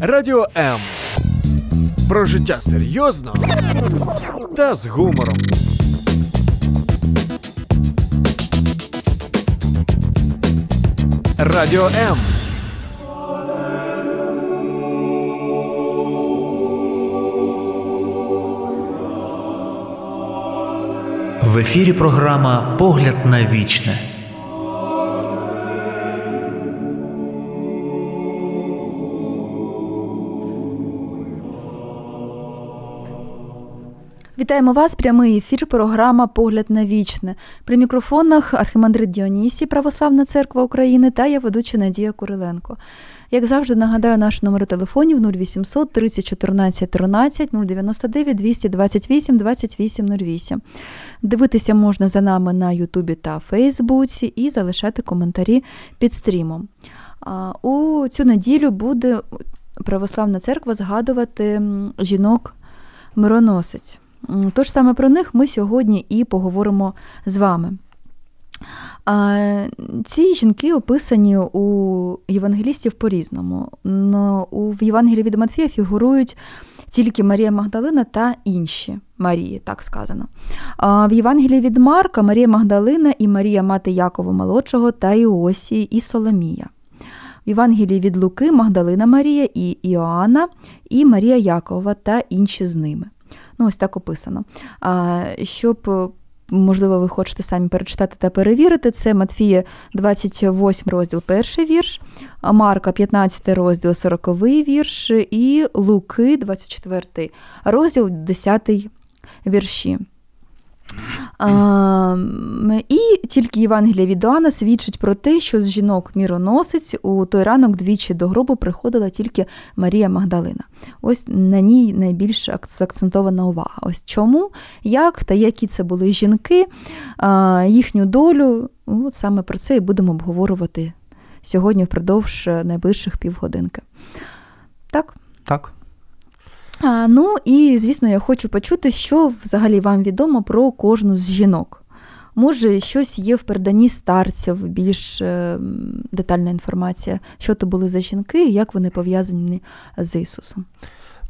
Радіо М. Про життя серйозно та з гумором. Радіо М. В ефірі програма Погляд на вічне. Вітаємо вас. Прямий ефір. Програма Погляд на вічне. При мікрофонах Архимандрит Діонісій, Православна Церква України та я ведуча Надія Куриленко. Як завжди, нагадаю наші номери телефонів 0800 30 14 13 099 228 28 08. Дивитися можна за нами на Ютубі та Фейсбуці і залишати коментарі під стрімом. У цю неділю буде Православна церква згадувати жінок мироносець. Тож саме про них ми сьогодні і поговоримо з вами. Ці жінки описані у євангелістів по-різному. В Євангелії від Матфія фігурують тільки Марія Магдалина та інші Марії, так сказано. В Євангелії від Марка Марія Магдалина і Марія Мати Якова Молодшого та Іосії і Соломія. В Євангелії від Луки Магдалина Марія і Іоанна, і Марія Якова та інші з ними. Ну, ось так описано. Щоб, можливо, ви хочете самі перечитати та перевірити, це Матфія 28 розділ, перший вірш, Марка 15 розділ, 40 вірш, і Луки, 24 розділ, 10 вірші. А, І тільки Євангелія від Іоанна свідчить про те, що з жінок міроносець у той ранок двічі до гробу приходила тільки Марія Магдалина. Ось на ній найбільш акцентована увага. Ось чому, як та які це були жінки, їхню долю. От саме про це і будемо обговорювати сьогодні впродовж найближчих півгодинки. Так? Так. А, Ну і, звісно, я хочу почути, що взагалі вам відомо про кожну з жінок. Може, щось є в переданні старців, більш е, детальна інформація, що то були за жінки і як вони пов'язані з Ісусом.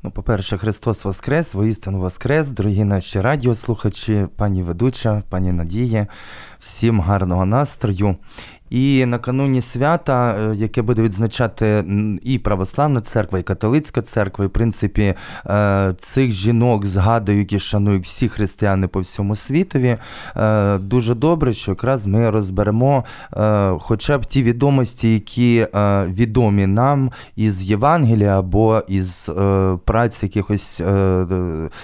Ну, по-перше, Христос Воскрес, воістину Воскрес, дорогі наші радіослухачі, пані ведуча, пані Надія, всім гарного настрою. І накануні свята, е, яке буде відзначати і православна церква, і католицька церква, і в принципі е, цих жінок згадують і шанують всі християни по всьому світові. Е, дуже добре, що якраз ми розберемо хоча б ті відомості, які відомі нам із Євангелія або із праць якихось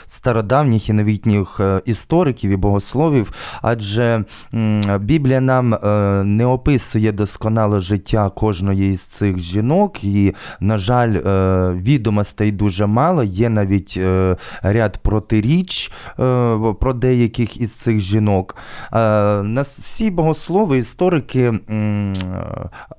стародавніх і новітніх істориків і богословів, адже Біблія нам не описує описує досконало життя кожної з цих жінок, і, на жаль, е, відомостей дуже мало. Є навіть е, ряд протиріч е, про деяких із цих жінок. Нас всі богослови, історики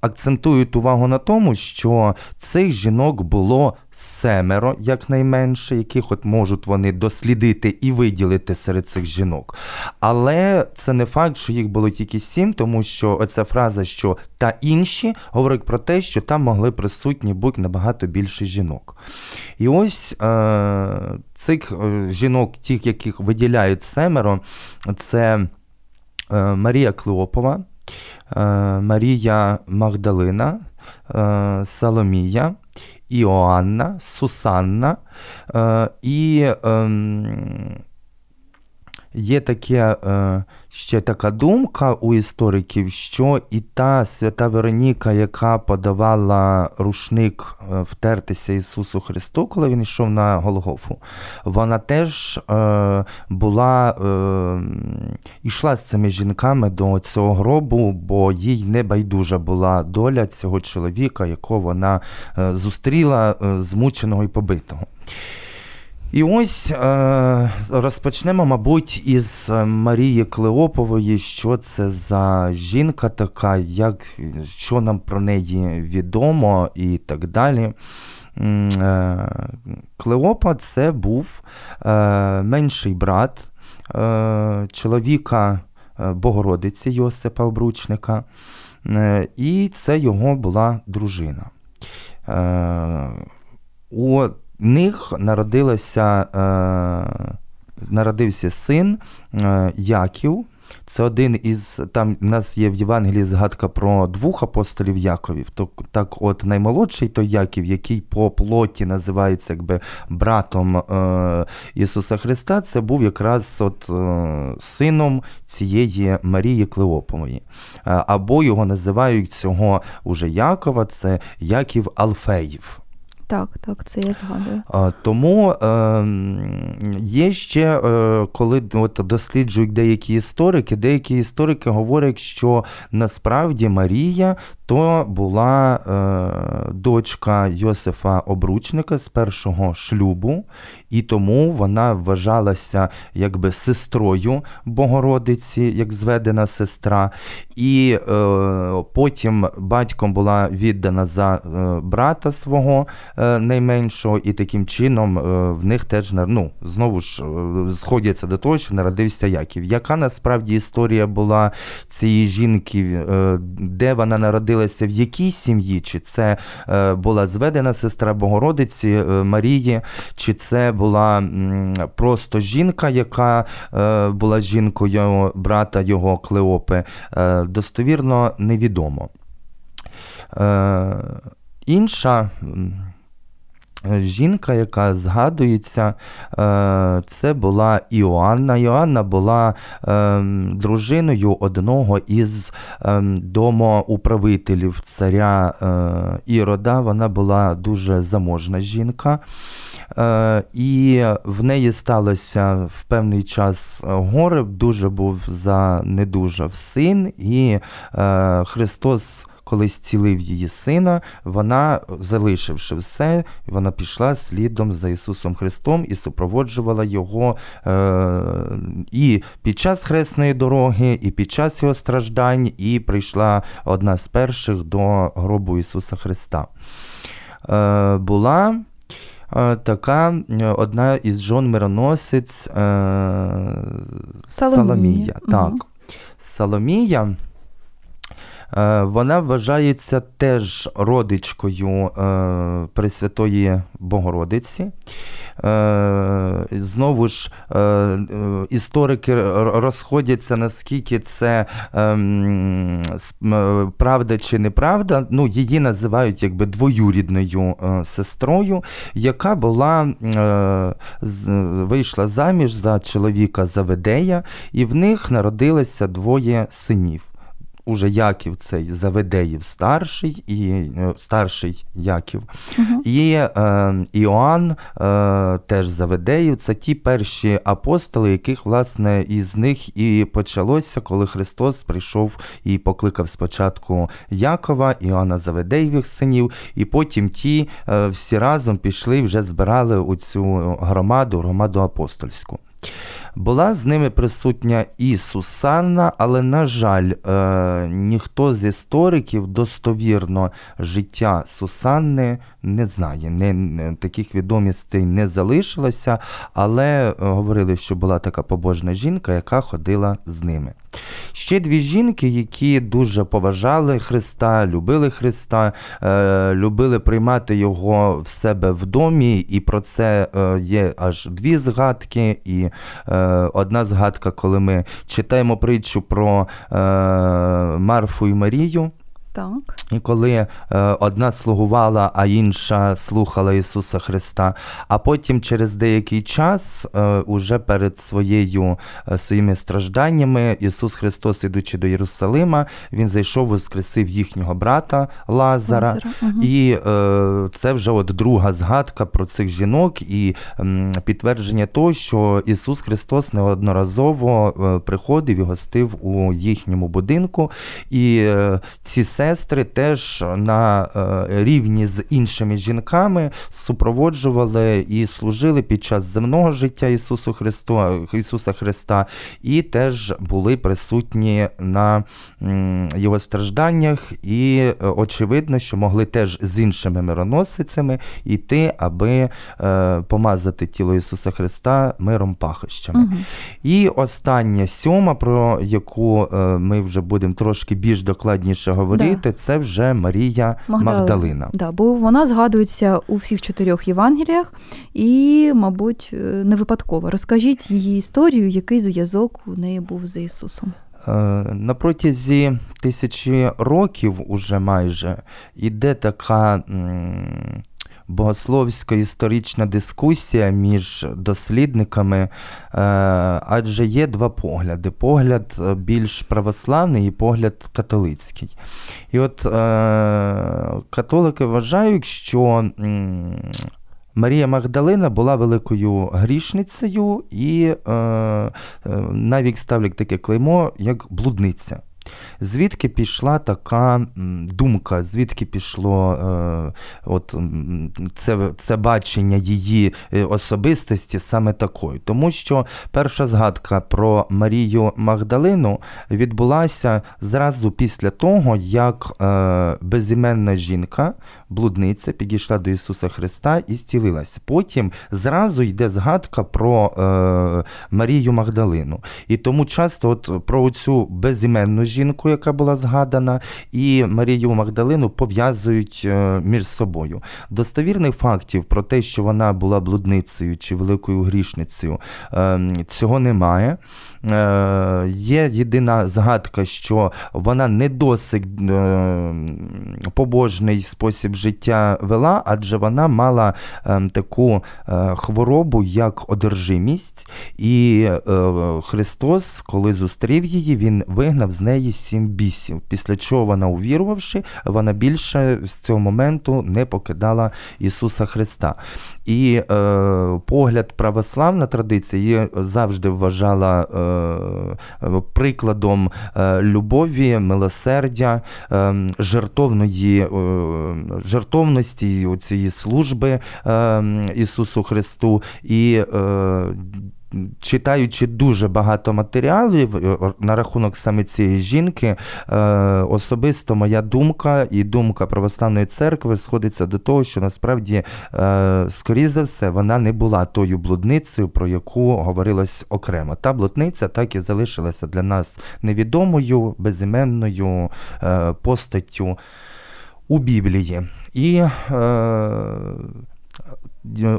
акцентують увагу на тому, що цих жінок було семеро, якнайменше, яких от можуть вони дослідити і виділити серед цих жінок. Але це не факт, що їх було тільки сім, тому що оця фраза, що та інші, говорить про те, що там могли присутні бути набагато більше жінок. І ось е, цих е, жінок, тих, яких виділяють семеро, це е, Марія Клеопова, е, Марія Магдалина, е, Соломія. Іоанна, Сусанна е, і е, є таке, е, ще така думка у істориків, що і та свята Вероніка, яка подавала рушник е, втертися Ісусу Христу, коли він йшов на Голгофу, вона теж е, була йшла з цими жінками до цього гробу, бо їй не байдужа була доля цього чоловіка, якого вона зустріла, змученого і побитого. І ось е, розпочнемо, мабуть, із е, Марії Клеопової, що це за жінка така, як, що нам про неї відомо і так далі. Е, Клеопа це був е, менший брат е, чоловіка е, Богородиці Йосипа Обручника, е, і це його була дружина. Е, у них народилося, е, народився син е, Яків. Це один із там в нас є в Євангелії згадка про двох апостолів Яковів. То так, от наймолодший то Яків, який по плоті називається якби братом е, Ісуса Христа, це був якраз от е, сином цієї Марії Клеопової. Е, або його називають цього уже Якова, це Яків Алфеїв. Так, так, це я згадую. Тому е, є ще, е, коли от досліджують деякі історики, деякі історики говорять, що насправді Марія то була е, дочка Йосифа Обручника з першого шлюбу, і тому вона вважалася якби сестрою Богородиці, як зведена сестра. І е, потім батьком була віддана за е, брата свого е, найменшого, і таким чином е, в них теж ну, знову ж е, сходяться до того, що народився Яків. Яка насправді історія була цієї жінки, е, де вона народилася, в якій сім'ї? Чи це е, була зведена сестра Богородиці е, Марії, чи це була просто жінка, яка е, була жінкою брата його Клеопи, достовірно невідомо. Інша жінка, яка згадується, е, це була Іоанна. Іоанна була е, дружиною одного із е, домоуправителів царя е, Ірода. Вона була дуже заможна жінка. Е, І в неї сталося в певний час горе, дуже був занедужав син, і Христос. Коли зцілив її сина, вона, залишивши все, вона пішла слідом за Ісусом Христом і супроводжувала його е, і під час хресної дороги, і під час його страждань, і прийшла одна з перших до гробу Ісуса Христа. Е, була е, така е, одна із жон мироносець е, Соломія. Соломія. Так. Соломія. Е, Вона вважається теж родичкою е, Пресвятої Богородиці. Е, Знову ж історики розходяться, наскільки це ем, правда чи неправда. Ну, її називають якби двоюрідною сестрою, яка була вийшла заміж за чоловіка Заведея, і в них народилося двоє синів. Уже Яків цей Заведеїв старший і е, старший Яків. Мгм. І е, Іоанн е, теж Заведеїв. Це ті перші апостоли, яких, власне, із них і почалося, коли Христос прийшов і покликав спочатку Якова, Іоанна Заведеєвих синів, і потім ті е, всі разом пішли і вже збирали у цю громаду, громаду апостольську. Була з ними присутня і Сусанна, але, на жаль, е, ніхто з істориків достовірно життя Сусанни не знає. Не, таких відомостей не залишилося, але е, говорили, що була така побожна жінка, яка ходила з ними. Ще дві жінки, які дуже поважали Христа, любили Христа, е, любили приймати його в себе в домі, і про це е, є аж дві згадки. І е, одна згадка, коли ми читаємо притчу про Марфу і Марію. Так. І коли е, одна слугувала, а інша слухала Ісуса Христа, а потім через деякий час, е, уже перед своєю, е, своїми стражданнями, Ісус Христос, ідучи до Єрусалима, Він зайшов, воскресив їхнього брата Лазара. Лазара, мгм. І е, це вже от друга згадка про цих жінок і підтвердження того, що Ісус Христос неодноразово е, приходив і гостив у їхньому будинку. І е, ці сестри теж на е, рівні з іншими жінками супроводжували і служили під час земного життя Ісусу Христу, Ісуса Христа, і теж були присутні на його стражданнях, і е, очевидно, що могли теж з іншими мироносицями йти, аби е, помазати тіло Ісуса Христа миром пахощами. Мгм. І остання сьома, про яку ми вже будемо трошки більш докладніше говорити, говорити, це вже Марія Магдалина. Магдалина. Да, бо вона згадується у всіх чотирьох Євангеліях і, мабуть, е, не випадково. Розкажіть її історію, який зв'язок у неї був з Ісусом. Е, На протязі тисячі років уже майже іде така м, богословська історична дискусія між дослідниками, е, адже є два погляди: погляд е, більш православний і погляд католицький. І от е, католики вважають, що Марія Магдалина була великою грішницею і навіть ставлять таке клеймо, як блудниця. Звідки пішла така думка, звідки пішло е, от, це, це бачення її е, особистості саме такою? Тому що перша згадка про Марію Магдалину відбулася зразу після того, як е, безіменна жінка, блудниця, підійшла до Ісуса Христа і зцілилася. Потім зразу йде згадка про е, Марію Магдалину. І тому часто от про цю безіменну жінку, яка була згадана, і Марію Магдалину пов'язують е, між собою. Достовірних фактів про те, що вона була блудницею чи великою грішницею, е, цього немає. Е, Є єдина згадка, що вона не досить побожний спосіб життя вела, адже вона мала таку хворобу, як одержимість, і Христос, коли зустрів її, він вигнав з неї сім бісів. Після чого вона, увірувавши, вона більше з цього моменту не покидала Ісуса Христа. І е, погляд православна традиція її завжди вважала е, прикладом е, любові, милосердя, е, жертовної, е, жертовності цієї служби е, Ісусу Христу. І е, Читаючи дуже багато матеріалів е, на рахунок саме цієї жінки, е, особисто моя думка і думка православної церкви сходиться до того, що насправді, е, скоріше за все, вона не була тою блудницею, про яку говорилось окремо. Та блудниця так і залишилася для нас невідомою, безіменною постаттю у Біблії. І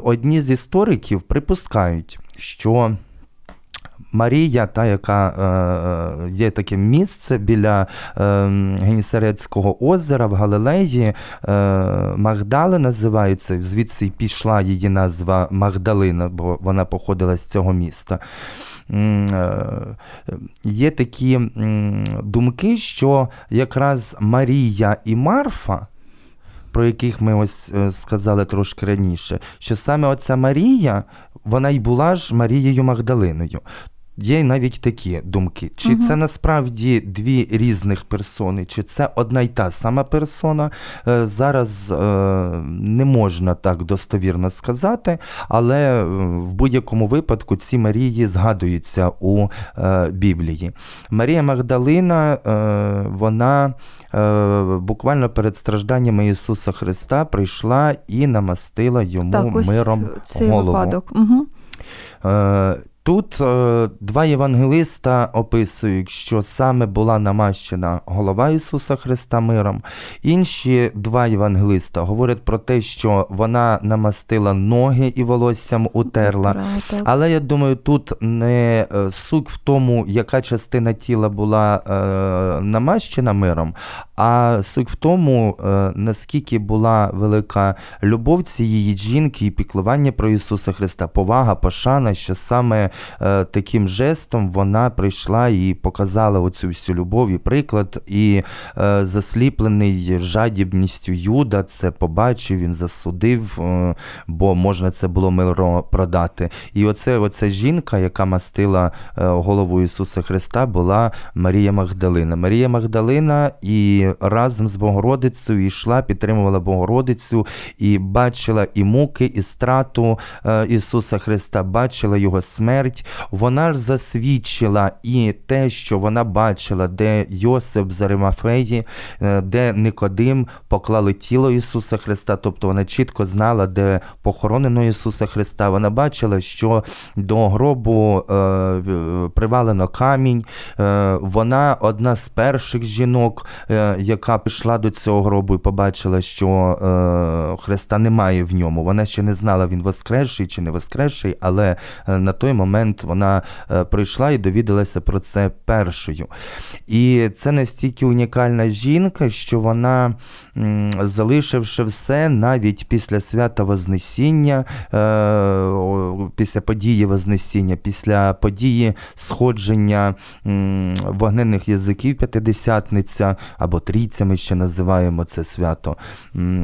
одні з істориків припускають, що Марія, та, яка е, є таке місце біля е, Генісарецького озера в Галилеї, е, Магдали називається, звідси й пішла її назва Магдалина, бо вона походила з цього міста. Е, Є такі думки, що якраз Марія і Марфа про яких ми ось е, сказали трошки раніше, що саме оця Марія, вона й була ж Марією Магдалиною. Є навіть такі думки. Чи Мгм. це насправді дві різних персони, чи це одна й та сама персона? Е, Зараз е, не можна так достовірно сказати, але е, в будь-якому випадку ці Марії згадуються у Біблії. Марія Магдалина, вона буквально перед стражданнями Ісуса Христа прийшла і намастила йому так, ось миром цей голову. випадок. Угу. Тут е, два євангелиста описують, що саме була намащена голова Ісуса Христа миром. Інші два євангелиста говорять про те, що вона намастила ноги і волоссям утерла. Але я думаю, тут не е, суть в тому, яка частина тіла була е, намащена миром, а суть в тому, е, наскільки була велика любов цієї жінки і піклування про Ісуса Христа, повага, пошана, що саме таким жестом вона прийшла і показала оцю всю любов і приклад. І е, засліплений жадібністю Юда це побачив, він засудив, е, бо можна це було миро продати. І оце, оця жінка, яка мастила е, голову Ісуса Христа, була Марія Магдалина. Марія Магдалина і разом з Богородицею йшла, підтримувала Богородицю і бачила і муки, і страту е, Ісуса Христа, бачила його смерть. Смерть, вона ж засвідчила і те, що вона бачила, де Йосип з Аримафеї, е, де Никодим поклали тіло Ісуса Христа, тобто вона чітко знала, де похоронено Ісуса Христа. Вона бачила, що до гробу е, привалено камінь. Е, вона одна з перших жінок, яка пішла до цього гробу і побачила, що Христа немає в ньому. Вона ще не знала, він воскресший чи не воскресший, але на той момент вона е, прийшла і довідалася про це першою. І це настільки унікальна жінка, що вона, залишивши все, навіть після свята Вознесіння, е, після події Вознесіння, після події сходження вогненних язиків п'ятидесятниця або трійця, ми ще називаємо це свято,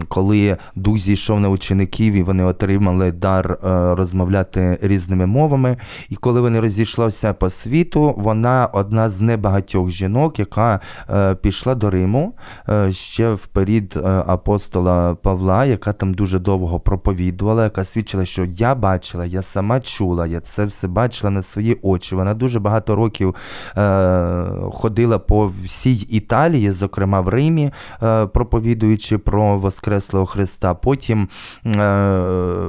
коли дух зійшов на учеників і вони отримали дар е, розмовляти різними мовами. І коли вони розійшлися по світу, вона одна з небагатьох жінок, яка е, пішла до Риму е, ще вперед е, апостола Павла, яка там дуже довго проповідувала, яка свідчила, що я бачила, я сама чула, я це все бачила на свої очі. Вона дуже багато років е, ходила по всій Італії, зокрема в Римі, е, проповідуючи про Воскреслого Христа. Потім е,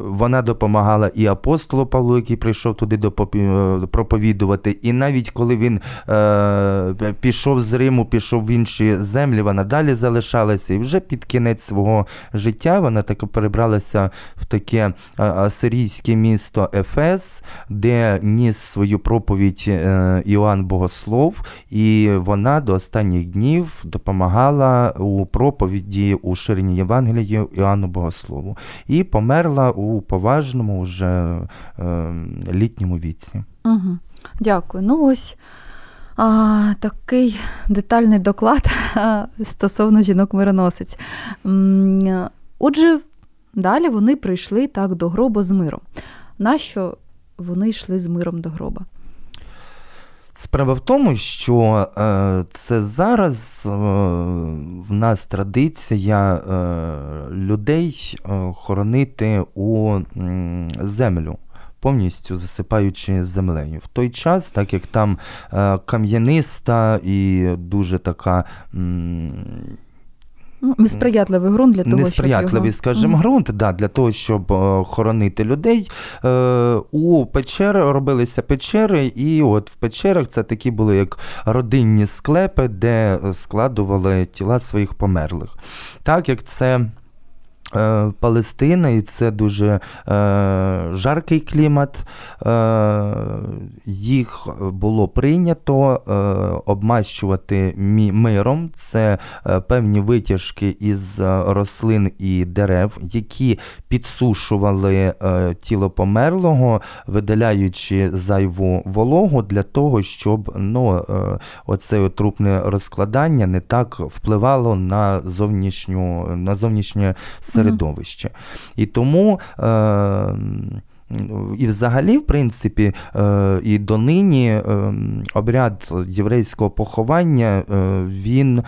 вона допомагала і апостолу Павлу, який прийшов туди е, проповідувати. І навіть коли він е, пішов з Риму, пішов в інші землі, вона далі залишалася. І вже під кінець свого життя вона так перебралася в таке е, асирійське місто Ефес, де ніс свою проповідь е, Іоанн Богослов, і вона до останніх днів допомагала у проповіді у ширенні Євангелії Іоанну Богослову. І померла у поважному вже е, літньому віці. Угу. Дякую. Ну ось а, такий детальний доклад стосовно жінок-мироносець. Отже, далі вони прийшли так до гроба з миром. Нащо вони йшли з миром до гроба? Справа в тому, що е, це зараз е, в нас традиція е, людей хоронити у землю. Повністю засипаючи землею. В той час, так як там е, кам'яниста і дуже така Ну, Несприятливий ґрунт для того, несприятливий, щоб його... скажімо, ґрунт, да, для того, щоб е, хоронити людей. Е, у печери робилися печери, і от в печерах це такі були як родинні склепи, де складували тіла своїх померлих. Так як це. Е, Палестина, і це дуже е, жаркий клімат. Е, їх було прийнято е, обмащувати миром. Це е, певні витяжки із е, рослин і дерев, які підсушували е, тіло померлого, видаляючи зайву вологу для того, щоб ну, оце трупне розкладання не так впливало на зовнішню на зовнішнє середовище. І тому. Е, і взагалі, в принципі, е, і донині е, обряд єврейського поховання е, він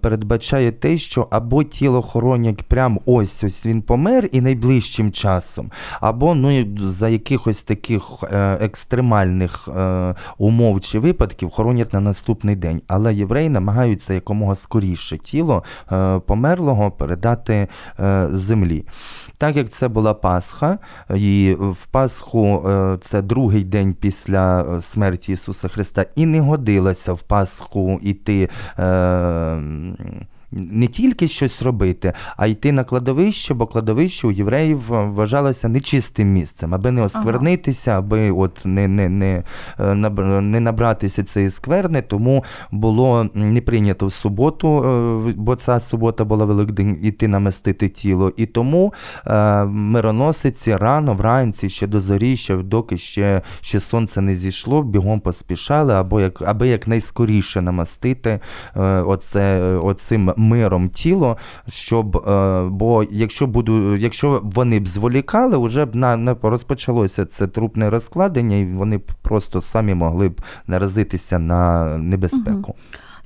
передбачає те, що або тіло хоронять прямо ось ось він помер і найближчим часом, або ну, за якихось таких екстремальних умов чи випадків хоронять на наступний день. Але євреї намагаються якомога скоріше тіло померлого передати землі. Так як це була Пасха, і в Пасху е, це другий день після е, смерті Ісуса Христа, і не годилося в Пасху йти. Е, не тільки щось робити, а йти на кладовище, бо кладовище у євреїв вважалося нечистим місцем, аби не осквернитися, аби от не, не, не, е, не набратися цієї скверни, тому було не прийнято в суботу, е, бо ця субота була Великдень, іти намастити тіло. І тому е, мироносиці рано, вранці, ще до зорі, ще доки ще, ще сонце не зійшло, бігом поспішали, або як, аби якнайскоріше намастити е, оце, оцим миром тіло, щоб, е, бо якщо буду, якщо вони б зволікали, вже б на, на розпочалося це трупне розкладення, і вони б просто самі могли б наразитися на небезпеку.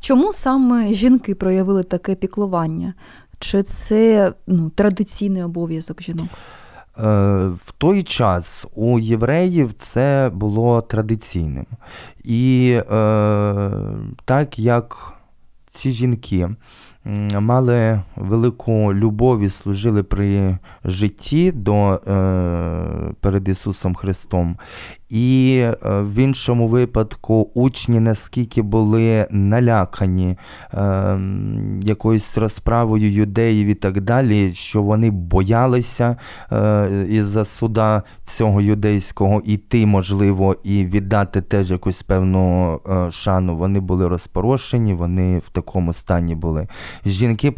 Чому саме жінки проявили таке піклування? Чи це ну, традиційний обов'язок жінок? в той час у євреїв це було традиційним. І е, так як ці жінки мали велику любов і служили при житті до, е, перед Ісусом Христом. І е, в іншому випадку учні наскільки були налякані е, якоюсь розправою юдеїв і так далі, що вони боялися е, із-за суда цього юдейського іти, можливо, і віддати теж якусь певну е, шану. Вони були розпорошені, вони в такому стані були. Жінки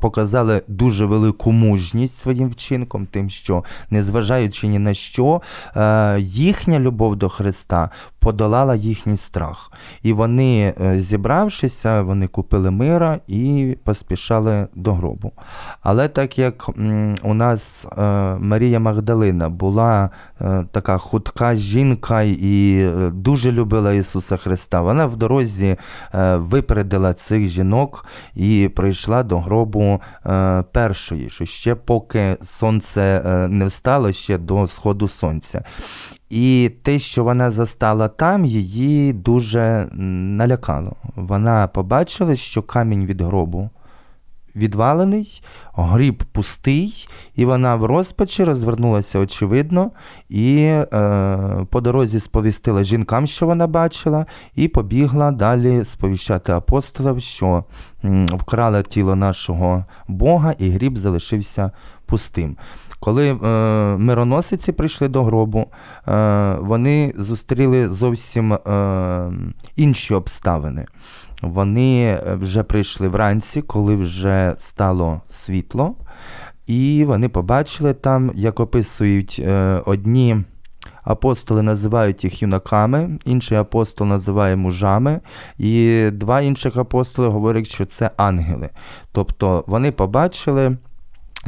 показали дуже велику мужність своїм вчинком, тим, що, незважаючи ні на що, е, їх їхня любов до Христа подолала їхній страх. І вони, е, зібравшися, вони купили мира і поспішали до гробу. Але так як у нас е, Марія Магдалина була е, така хутка жінка і дуже любила Ісуса Христа, вона в дорозі випередила цих жінок і прийшла до гробу першої, що ще поки сонце не встало ще до сходу сонця. І те, що вона застала там, її дуже налякало. Вона побачила, що камінь від гробу відвалений, гріб пустий, і вона в розпачі розвернулася очевидно, і е, по дорозі сповістила жінкам, що вона бачила, і побігла далі сповіщати апостолів, що м, вкрали тіло нашого Бога, і гріб залишився пустим. Коли е, мироносиці прийшли до гробу, е, вони зустріли зовсім е, інші обставини. Вони вже прийшли вранці, коли вже стало світло, і вони побачили там, як описують е, одні. Апостоли називають їх юнаками, інший апостол називає мужами, і два інших апостоли говорять, що це ангели. Тобто вони побачили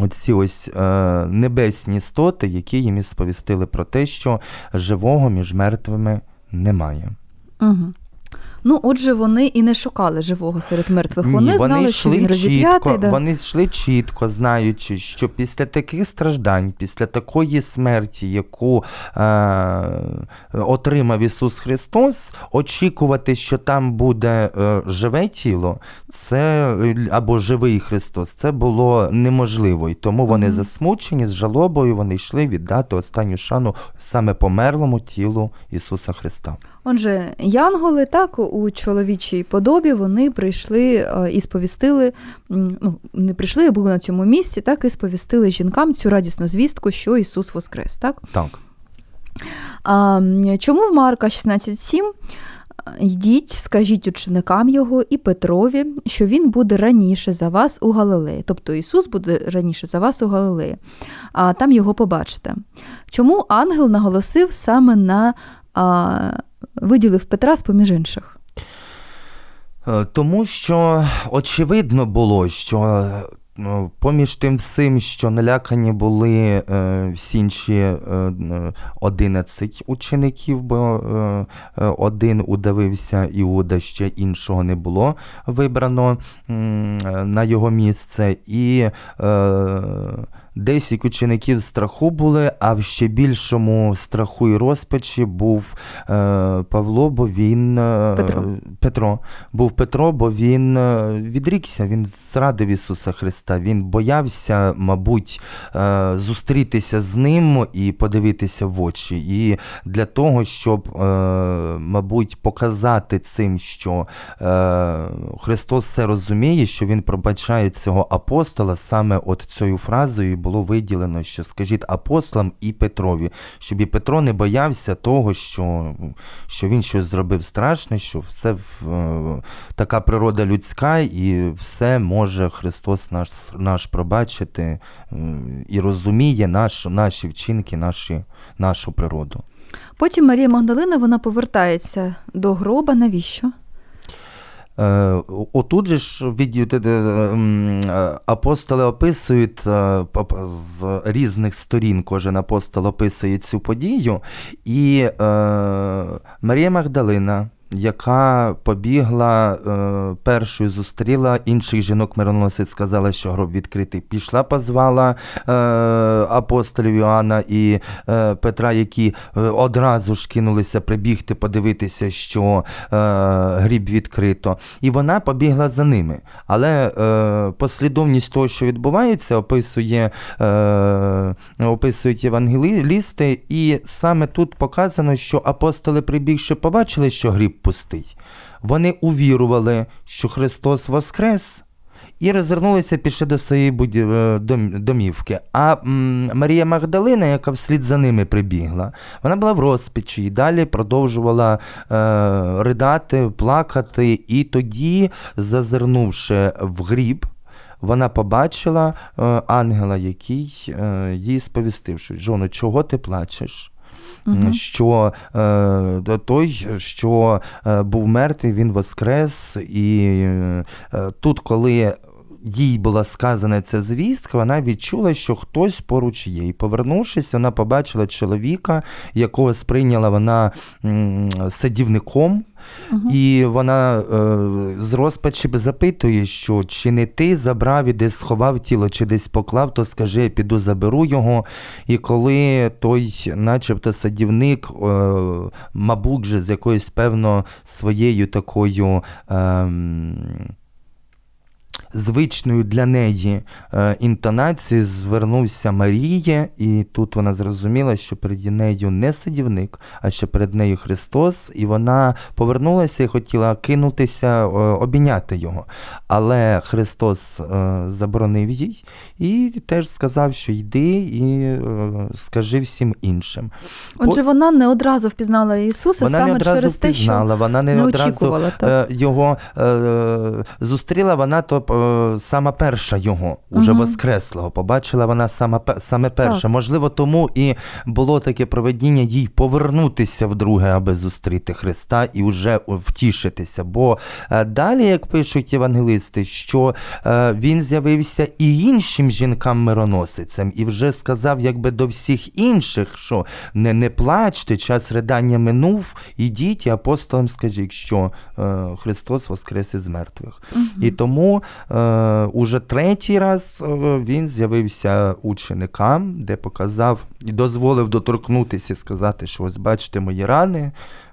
Оці ось е, небесні істоти, які їм сповістили про те, що живого між мертвими немає. Угу. Ну, отже, вони і не шукали живого серед мертвих. Ні, вони, вони знали, йшли що він чітко, да? вони йшли чітко, знаючи, що після таких страждань, після такої смерті, яку е, отримав Ісус Христос, очікувати, що там буде е, живе тіло, це або живий Христос, це було неможливо. І тому вони mm-hmm. засмучені з жалобою, вони йшли віддати останню шану саме померлому тілу Ісуса Христа. Отже, янголи так у чоловічій подобі вони прийшли е, і сповістили, ну не прийшли, а були на цьому місці, так і сповістили жінкам цю радісну звістку, що Ісус Воскрес. Так? Так. А, Чому в Марка 16.7? Йдіть, скажіть ученикам його і Петрові, що він буде раніше за вас у Галилеї. Тобто Ісус буде раніше за вас у Галилеї, а там його побачите. Чому ангел наголосив саме на а, виділив Петра з поміж інших? Е, тому що очевидно було, що поміж тим всім, що налякані були е, всі інші е, 11 учеників, бо е, один удавився Іуда, ще іншого не було вибрано е, на його місце. І е, Десять учеників страху були, а в ще більшому страху і розпачі був е, Павло, бо він е, Петро. Петро. Був Петро, бо він е, відрікся, він зрадив Ісуса Христа. Він боявся, мабуть, е, зустрітися з ним і подивитися в очі. І для того, щоб, е, мабуть, показати цим, що е, Христос все розуміє, що Він пробачає цього апостола саме от цією фразою було виділено, що скажіть апостолам і Петрові, щоб і Петро не боявся того, що що він щось зробив страшне, що все така природа людська, і все може Христос наш наш пробачити е, і розуміє наш, наші вчинки, наші, нашу природу. Потім Марія Магдалина вона повертається до гроба. Навіщо? Е, отут же ж е, апостоли описують е, з різних сторін, кожен апостол описує цю подію. І Марія Магдалина яка побігла е, першою зустріла інших жінок мироносець, сказала, що гроб відкритий. Пішла, позвала е, апостолів Іоанна і е, Петра, які е, одразу ж кинулися прибігти, подивитися, що е, гріб відкрито. І вона побігла за ними. Але е, послідовність того, що відбувається, описує, описують євангелісти, і саме тут показано, що апостоли, прибігши, побачили, що гріб пустий. Вони увірували, що Христос воскрес. І розвернулися пішли до своєї е, домівки. А Марія Магдалина, яка вслід за ними прибігла, вона була в розпачі і далі продовжувала е, ридати, плакати. І тоді, зазирнувши в гріб, вона побачила е, ангела, який е, їй сповістив, що Жоно, чого ти плачеш? Мгм. Що е, той, що е, був мертвий, він воскрес, і тут, коли їй була сказана ця звістка, вона відчула, що хтось поруч є. І повернувшись, вона побачила чоловіка, якого сприйняла вона садівником. Мгм. І вона е, з розпачі запитує, що чи не ти забрав і десь сховав тіло, чи десь поклав, то скажи, я піду заберу його. І коли той, начебто, садівник, е, мабуть, же з якоюсь певно своєю такою. ем, Звичною для неї е, інтонацією звернувся Марія, і тут вона зрозуміла, що перед нею не садівник, а що перед нею Христос, і вона повернулася і хотіла кинутися, е, обійняти його. Але Христос е, заборонив їй і теж сказав, що йди і скажи всім іншим. Отже, вона не одразу впізнала Ісуса Вона саме не одразу через те, що впізнала, вона не, не одразу е, його зустріла, вона то е, сама перша його, уже Мгм. воскреслого. Побачила вона сама, саме перша. Так. Можливо, тому і було таке проведіння їй повернутися вдруге, аби зустріти Христа і вже втішитися. Бо е, далі, як пишуть євангелисти, що е, він з'явився і іншим жінкам-мироносицям, і вже сказав, якби до всіх інших, що не, не плачте, час ридання минув, ідіть і апостолам скажіть, що е, Христос воскрес із мертвих. І тому уже третій раз е, він з'явився ученикам, де показав і дозволив доторкнутися сказати, що ось бачите мої рани.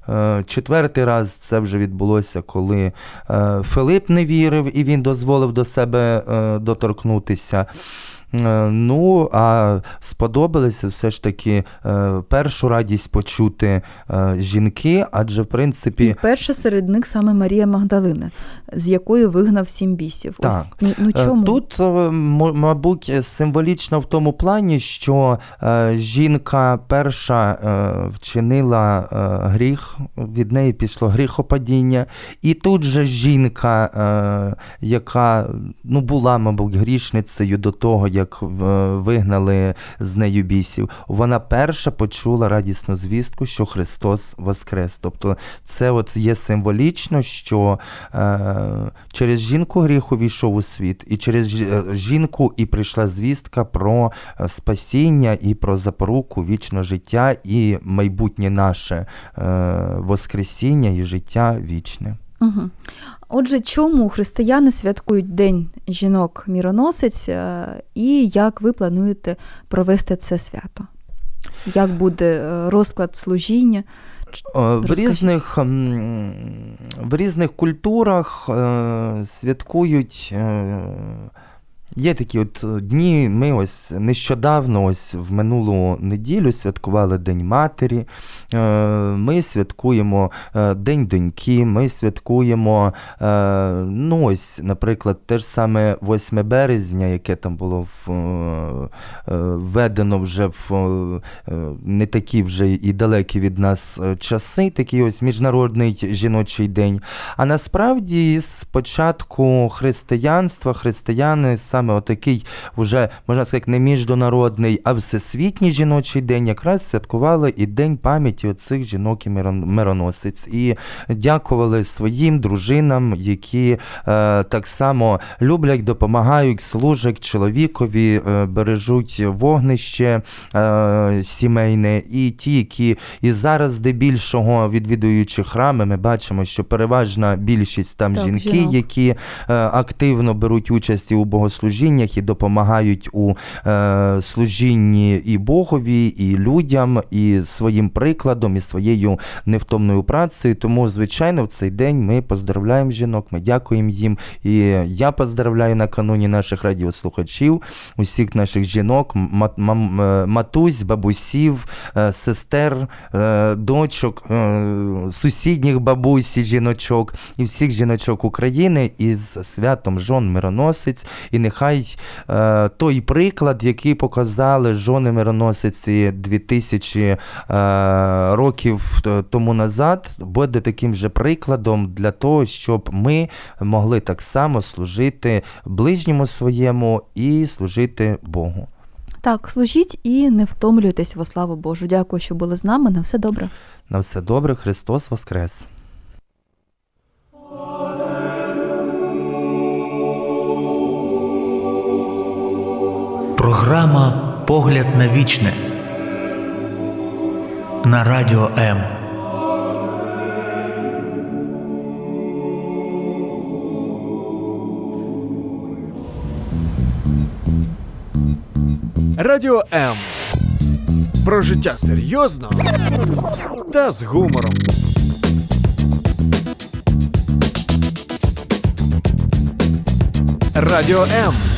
Е, Четвертий раз це вже відбулося, коли е, Филип не вірив і він дозволив до себе е, доторкнутися. Е, Ну, а сподобалося все ж таки е, першу радість почути е, жінки, адже в І принципі. перша серед них саме Марія Магдалина, з якої вигнав сім бісів. Так. Ось, ну, ну чому? Тут, мабуть, символічно в тому плані, що жінка перша вчинила гріх, від неї пішло гріхопадіння, і тут же жінка, яка ну, була, мабуть, грішницею до того, як е, вигнали з нею бісів, вона перша почула радісну звістку, що Христос воскрес. Тобто це от є символічно, що е, через жінку гріх увійшов у світ, і через е, жінку і прийшла звістка про е, спасіння і про запоруку вічного життя і майбутнє наше е, воскресіння і життя вічне. Угу. Отже, чому християни святкують День жінок-міроносець е, і як ви плануєте провести це свято? Як буде е, розклад служіння? Е, В різних, в різних культурах святкують. Е, Є такі от дні. Ми ось нещодавно, ось в минулу неділю, святкували День Матері. Е, Ми святкуємо е, День доньки, ми святкуємо, е, ну ось, наприклад, те ж саме 8 березня, яке там було е, е, введено вже в е, не такі вже і далекі від нас е, часи, такий ось міжнародний жіночий день. А насправді з початку християнства християни саме саме отакий, вже можна сказати, не міжнародний, а всесвітній жіночий день, якраз святкували і День пам'яті оцих жінок і мироносиць. І дякували своїм дружинам, які е, так само люблять, допомагають, служать чоловікові, е, бережуть вогнище е, сімейне, і ті, які і зараз здебільшого відвідуючи храми, ми бачимо, що переважна більшість там Так, жінки, жінок. які е, активно беруть участь у богослужіннях і допомагають у е, служінні і Богові, і людям, і своїм прикладом, і своєю невтомною працею. Тому, звичайно, в цей день ми поздравляємо жінок, ми дякуємо їм. І я поздравляю накануні наших радіослухачів, усіх наших жінок, е, матусь, бабусів, е, сестер, е, дочок, сусідніх бабусь і жіночок, і всіх жіночок України із святом жон мироносець. І нехай е, той приклад, який показали жони мироносиці 2000 е, років тому назад, буде таким же прикладом для того, щоб ми могли так само служити ближньому своєму і служити Богу. Так, служіть і не втомлюйтесь во славу Божу. Дякую, що були з нами. На все добре. На все добре, Христос Воскрес! Програма Погляд на вічне на радіо М. Радіо М. Про життя серйозно та з гумором. Радіо М.